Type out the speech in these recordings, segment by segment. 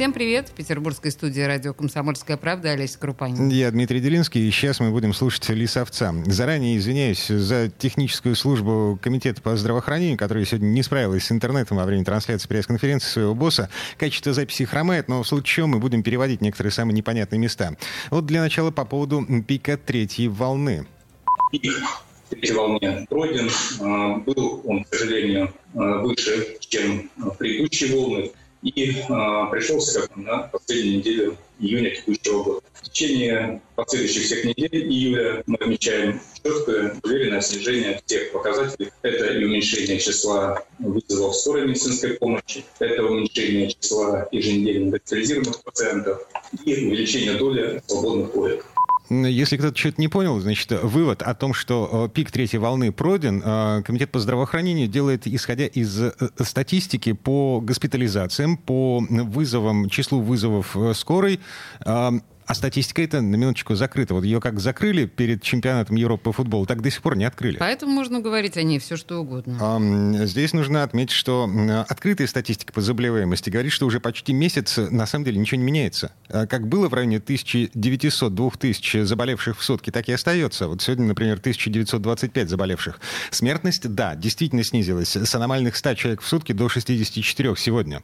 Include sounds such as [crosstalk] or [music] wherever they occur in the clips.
Всем привет. В петербургской студии радио «Комсомольская правда» Олеся Крупанин. Я Дмитрий Делинский, и сейчас мы будем слушать Лисовца. Заранее извиняюсь за техническую службу Комитета по здравоохранению, которая сегодня не справилась с интернетом во время трансляции пресс-конференции своего босса. Качество записи хромает, но в случае чего мы будем переводить некоторые самые непонятные места. Вот для начала по поводу пика третьей волны. Пик третьей волны пройден. А, был он, к сожалению, а, выше, чем предыдущие волны и э, пришелся как на последнюю неделю июня текущего года. В течение последующих всех недель июля мы отмечаем четкое, уверенное снижение всех показателей. Это и уменьшение числа вызовов скорой медицинской помощи, это уменьшение числа еженедельно госпитализированных пациентов и увеличение доли свободных коек. Если кто-то что-то не понял, значит, вывод о том, что э, пик третьей волны пройден, э, Комитет по здравоохранению делает, исходя из э, статистики по госпитализациям, по вызовам, числу вызовов скорой, а статистика эта, на минуточку, закрыта. Вот ее как закрыли перед чемпионатом Европы по футболу, так до сих пор не открыли. Поэтому можно говорить о ней все, что угодно. А, здесь нужно отметить, что открытая статистика по заболеваемости говорит, что уже почти месяц на самом деле ничего не меняется. А как было в районе 1900-2000 заболевших в сутки, так и остается. Вот сегодня, например, 1925 заболевших. Смертность, да, действительно снизилась. С аномальных 100 человек в сутки до 64 сегодня.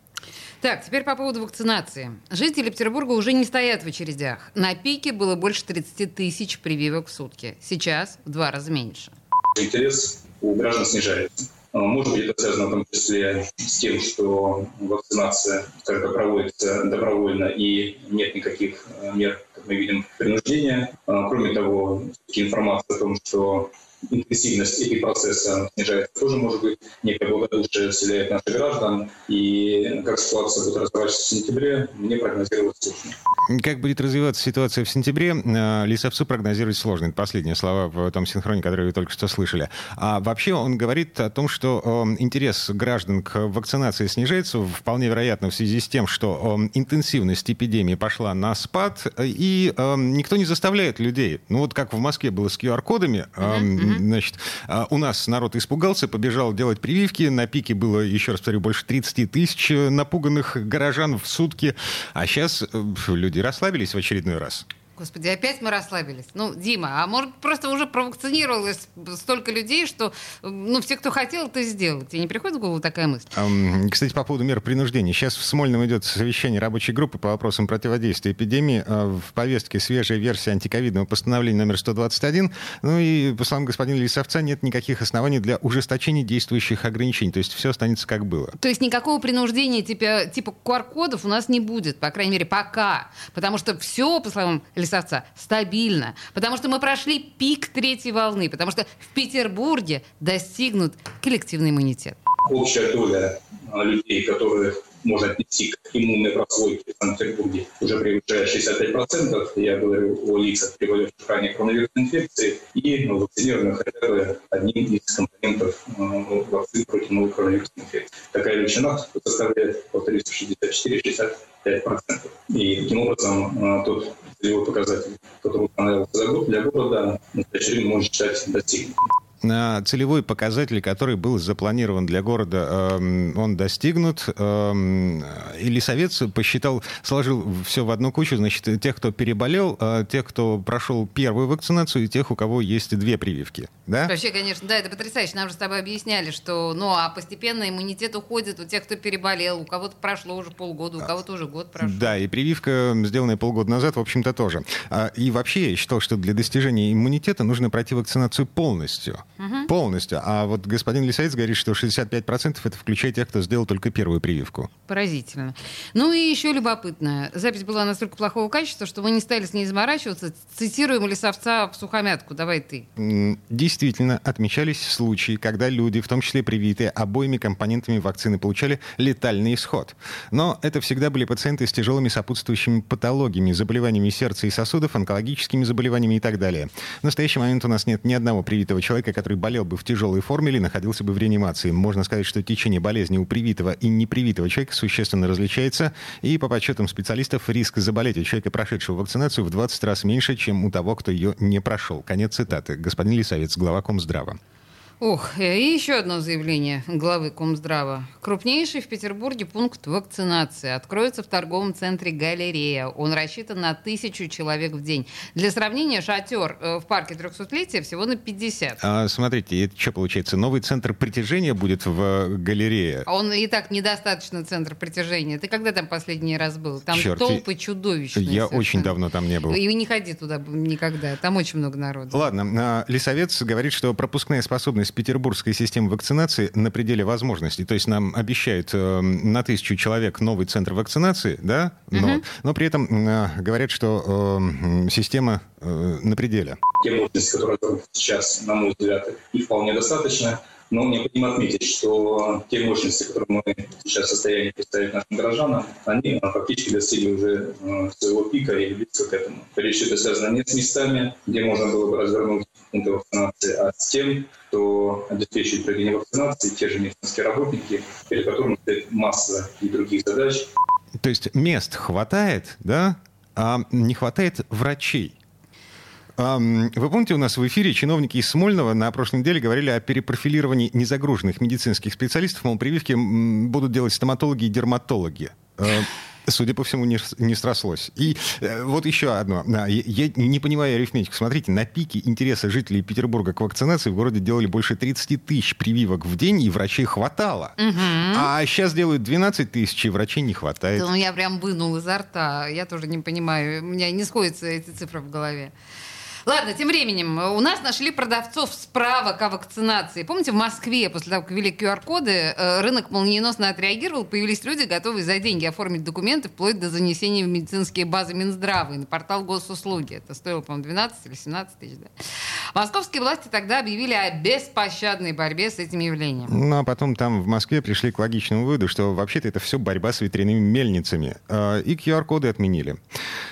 Так, теперь по поводу вакцинации. Жители Петербурга уже не стоят в очередях. На пике было больше 30 тысяч прививок в сутки. Сейчас в два раза меньше. Интерес у граждан снижается. А, может быть, это связано в том числе с тем, что вакцинация как проводится добровольно и нет никаких э, мер, как мы видим, принуждения. А, кроме того, информация о том, что интенсивность эпипроцесса снижается, тоже может быть некое благодушие вселяет наших граждан. И как ситуация будет развиваться в сентябре, мне прогнозировать сложно. Как будет развиваться ситуация в сентябре, э, Лисовцу прогнозировать сложно. Это последние слова в том синхроне, который вы только что слышали. А вообще он говорит о том, что э, интерес граждан к вакцинации снижается, вполне вероятно, в связи с тем, что э, интенсивность эпидемии пошла на спад, и никто не заставляет людей. Ну вот как в Москве было с QR-кодами, значит, у нас народ испугался, побежал делать прививки, на пике было, еще раз повторю, больше 30 тысяч напуганных горожан в сутки, а сейчас люди люди расслабились в очередной раз? Господи, опять мы расслабились. Ну, Дима, а может, просто уже провакцинировалось столько людей, что, ну, все, кто хотел, это сделать. Тебе не приходит в голову такая мысль? Кстати, по поводу мер принуждения. Сейчас в Смольном идет совещание рабочей группы по вопросам противодействия эпидемии. А, в повестке свежая версия антиковидного постановления номер 121. Ну и, по словам господина Лисовца, нет никаких оснований для ужесточения действующих ограничений. То есть все останется как было. То есть никакого принуждения типа, типа QR-кодов у нас не будет, по крайней мере, пока. Потому что все, по словам Лисовца, стабильно. Потому что мы прошли пик третьей волны. Потому что в Петербурге достигнут коллективный иммунитет. Общая доля а, людей, которые можно отнести к иммунной прослойке в Санкт-Петербурге, уже превышает 65%. Я говорю о лицах, переболевших ранее коронавирусной инфекцией и вакцинированных хотя одним из компонентов а, вакцин против новой коронавирусной инфекции. Такая величина составляет, повторюсь, 64-65%. И таким образом а, тот целевой показатель, который устанавливался за год для города, время можно считать достигнутым целевой показатель, который был запланирован для города, эм, он достигнут. Эм, или Совет посчитал, сложил все в одну кучу, значит, тех, кто переболел, э, тех, кто прошел первую вакцинацию, и тех, у кого есть две прививки. Да? Вообще, конечно, да, это потрясающе. Нам же с тобой объясняли, что, ну, а постепенно иммунитет уходит у тех, кто переболел, у кого-то прошло уже полгода, у кого-то уже год прошел. Да, и прививка, сделанная полгода назад, в общем-то, тоже. А, и вообще, я считал, что для достижения иммунитета нужно пройти вакцинацию полностью. Угу. Полностью. А вот господин Лисаец говорит, что 65% это включая тех, кто сделал только первую прививку. Поразительно. Ну и еще любопытно. Запись была настолько плохого качества, что мы не стали с ней заморачиваться. Цитируем Лисовца в сухомятку. Давай ты. Действительно, отмечались случаи, когда люди, в том числе привитые обоими компонентами вакцины, получали летальный исход. Но это всегда были пациенты с тяжелыми сопутствующими патологиями, заболеваниями сердца и сосудов, онкологическими заболеваниями и так далее. В настоящий момент у нас нет ни одного привитого человека, который который болел бы в тяжелой форме или находился бы в реанимации. Можно сказать, что течение болезни у привитого и непривитого человека существенно различается, и по подсчетам специалистов риск заболеть у человека, прошедшего вакцинацию, в 20 раз меньше, чем у того, кто ее не прошел. Конец цитаты. Господин Лисовец, глава Комздрава. Ох, и еще одно заявление главы Комздрава. Крупнейший в Петербурге пункт вакцинации откроется в торговом центре «Галерея». Он рассчитан на тысячу человек в день. Для сравнения, шатер э, в парке 300-летия всего на 50. А, смотрите, это что получается? Новый центр притяжения будет в э, галерее? Он и так недостаточно центр притяжения. Ты когда там последний раз был? Там Черт, толпы чудовищные. Я совершенно. очень давно там не был. И не ходи туда никогда. Там очень много народу. Ладно. А, Лисовец говорит, что пропускная способность эффективность петербургской системы вакцинации на пределе возможностей. То есть нам обещают э, на тысячу человек новый центр вакцинации, да, но, угу. но при этом э, говорят, что э, система э, на пределе. Те мощности, которые сейчас, на мой взгляд, их вполне достаточно. Но необходимо отметить, что те мощности, которые мы сейчас в состоянии представить нашим горожанам, они фактически достигли уже э, своего пика или близко к этому. Речь это связано не с местами, где можно было бы развернуть пункты вакцинации, а с тем, кто обеспечивает проведение вакцинации, те же медицинские работники, перед которыми стоит масса и других задач. То есть мест хватает, да, а не хватает врачей. Вы помните, у нас в эфире чиновники из Смольного на прошлой неделе говорили о перепрофилировании незагруженных медицинских специалистов, мол, прививки будут делать стоматологи и дерматологи. Судя по всему, не, не срослось. И э, вот еще одно. Я не понимаю арифметику. Смотрите, на пике интереса жителей Петербурга к вакцинации в городе делали больше 30 тысяч прививок в день, и врачей хватало. Угу. А сейчас делают 12 тысяч, и врачей не хватает. Ну, я прям вынул изо рта. Я тоже не понимаю. У меня не сходятся эти цифры в голове. Ладно, тем временем, у нас нашли продавцов справок о вакцинации. Помните, в Москве после того, как ввели QR-коды, э, рынок молниеносно отреагировал, появились люди, готовые за деньги оформить документы вплоть до занесения в медицинские базы Минздрава и на портал госуслуги. Это стоило, по-моему, 12 или 17 тысяч. Да? Московские власти тогда объявили о беспощадной борьбе с этим явлением. Ну, а потом там в Москве пришли к логичному выводу, что вообще-то это все борьба с ветряными мельницами. Э, и QR-коды отменили.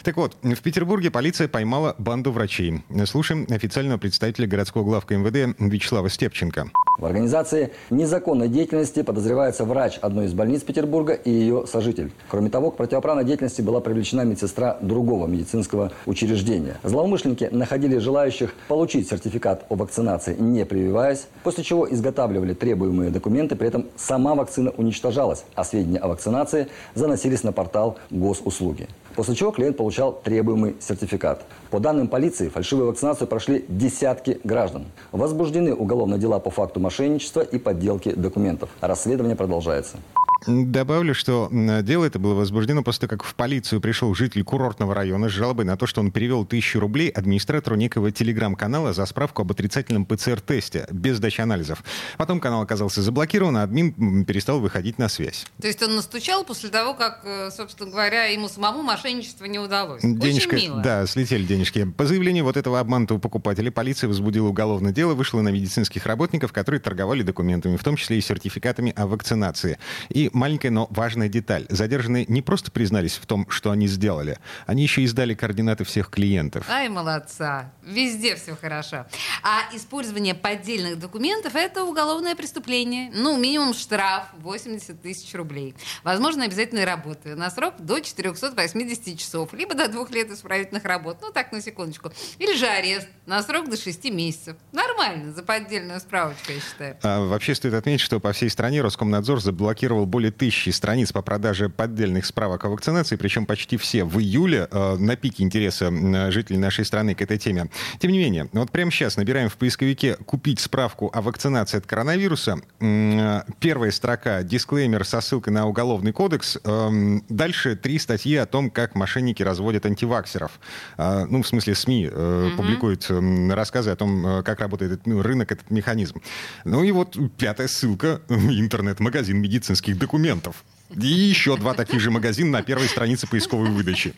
Так вот, в Петербурге полиция поймала банду врачей. Слушаем официального представителя городского главка МВД Вячеслава Степченко. В организации незаконной деятельности подозревается врач одной из больниц Петербурга и ее сожитель. Кроме того, к противоправной деятельности была привлечена медсестра другого медицинского учреждения. Злоумышленники находили желающих получить сертификат о вакцинации, не прививаясь, после чего изготавливали требуемые документы, при этом сама вакцина уничтожалась, а сведения о вакцинации заносились на портал госуслуги. После чего клиент получал требуемый сертификат. По данным полиции, фальшивую вакцинацию прошли десятки граждан. Возбуждены уголовные дела по факту мошенничества и подделки документов. Расследование продолжается. Добавлю, что дело это было возбуждено после того, как в полицию пришел житель курортного района с жалобой на то, что он перевел тысячу рублей администратору некого телеграм-канала за справку об отрицательном ПЦР-тесте без сдачи анализов. Потом канал оказался заблокирован, а админ перестал выходить на связь. То есть он настучал после того, как, э, собственно говоря, ему самому мошенничество не удалось. Денежка, Очень мило. Да, слетели денежки. По заявлению вот этого обманутого покупателя полиция возбудила уголовное дело, вышла на медицинских работников, которые торговали документами, в том числе и сертификатами о вакцинации. И маленькая, но важная деталь. Задержанные не просто признались в том, что они сделали, они еще и сдали координаты всех клиентов. Ай, молодца. Везде все хорошо. А использование поддельных документов – это уголовное преступление. Ну, минимум штраф 80 тысяч рублей. Возможно, обязательные работы на срок до 480 часов, либо до двух лет исправительных работ. Ну, так, на секундочку. Или же арест на срок до 6 месяцев. Нормально, за поддельную справочку, я считаю. А, вообще стоит отметить, что по всей стране Роскомнадзор заблокировал более тысячи страниц по продаже поддельных справок о вакцинации, причем почти все в июле, э, на пике интереса жителей нашей страны к этой теме. Тем не менее, вот прямо сейчас набираем в поисковике «Купить справку о вакцинации от коронавируса». Первая строка — дисклеймер со ссылкой на Уголовный кодекс. Эм, дальше три статьи о том, как мошенники разводят антиваксеров. Э, ну, в смысле, СМИ mm-hmm. публикуют рассказы о том, как работает этот ну, рынок, этот механизм. Ну и вот пятая ссылка [laughs] — интернет-магазин медицинских документов. И еще два таких же магазина на первой странице поисковой выдачи.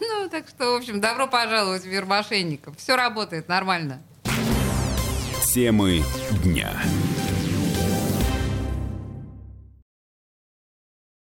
Ну, так что, в общем, добро пожаловать в мир мошенников. Все работает нормально. Темы дня.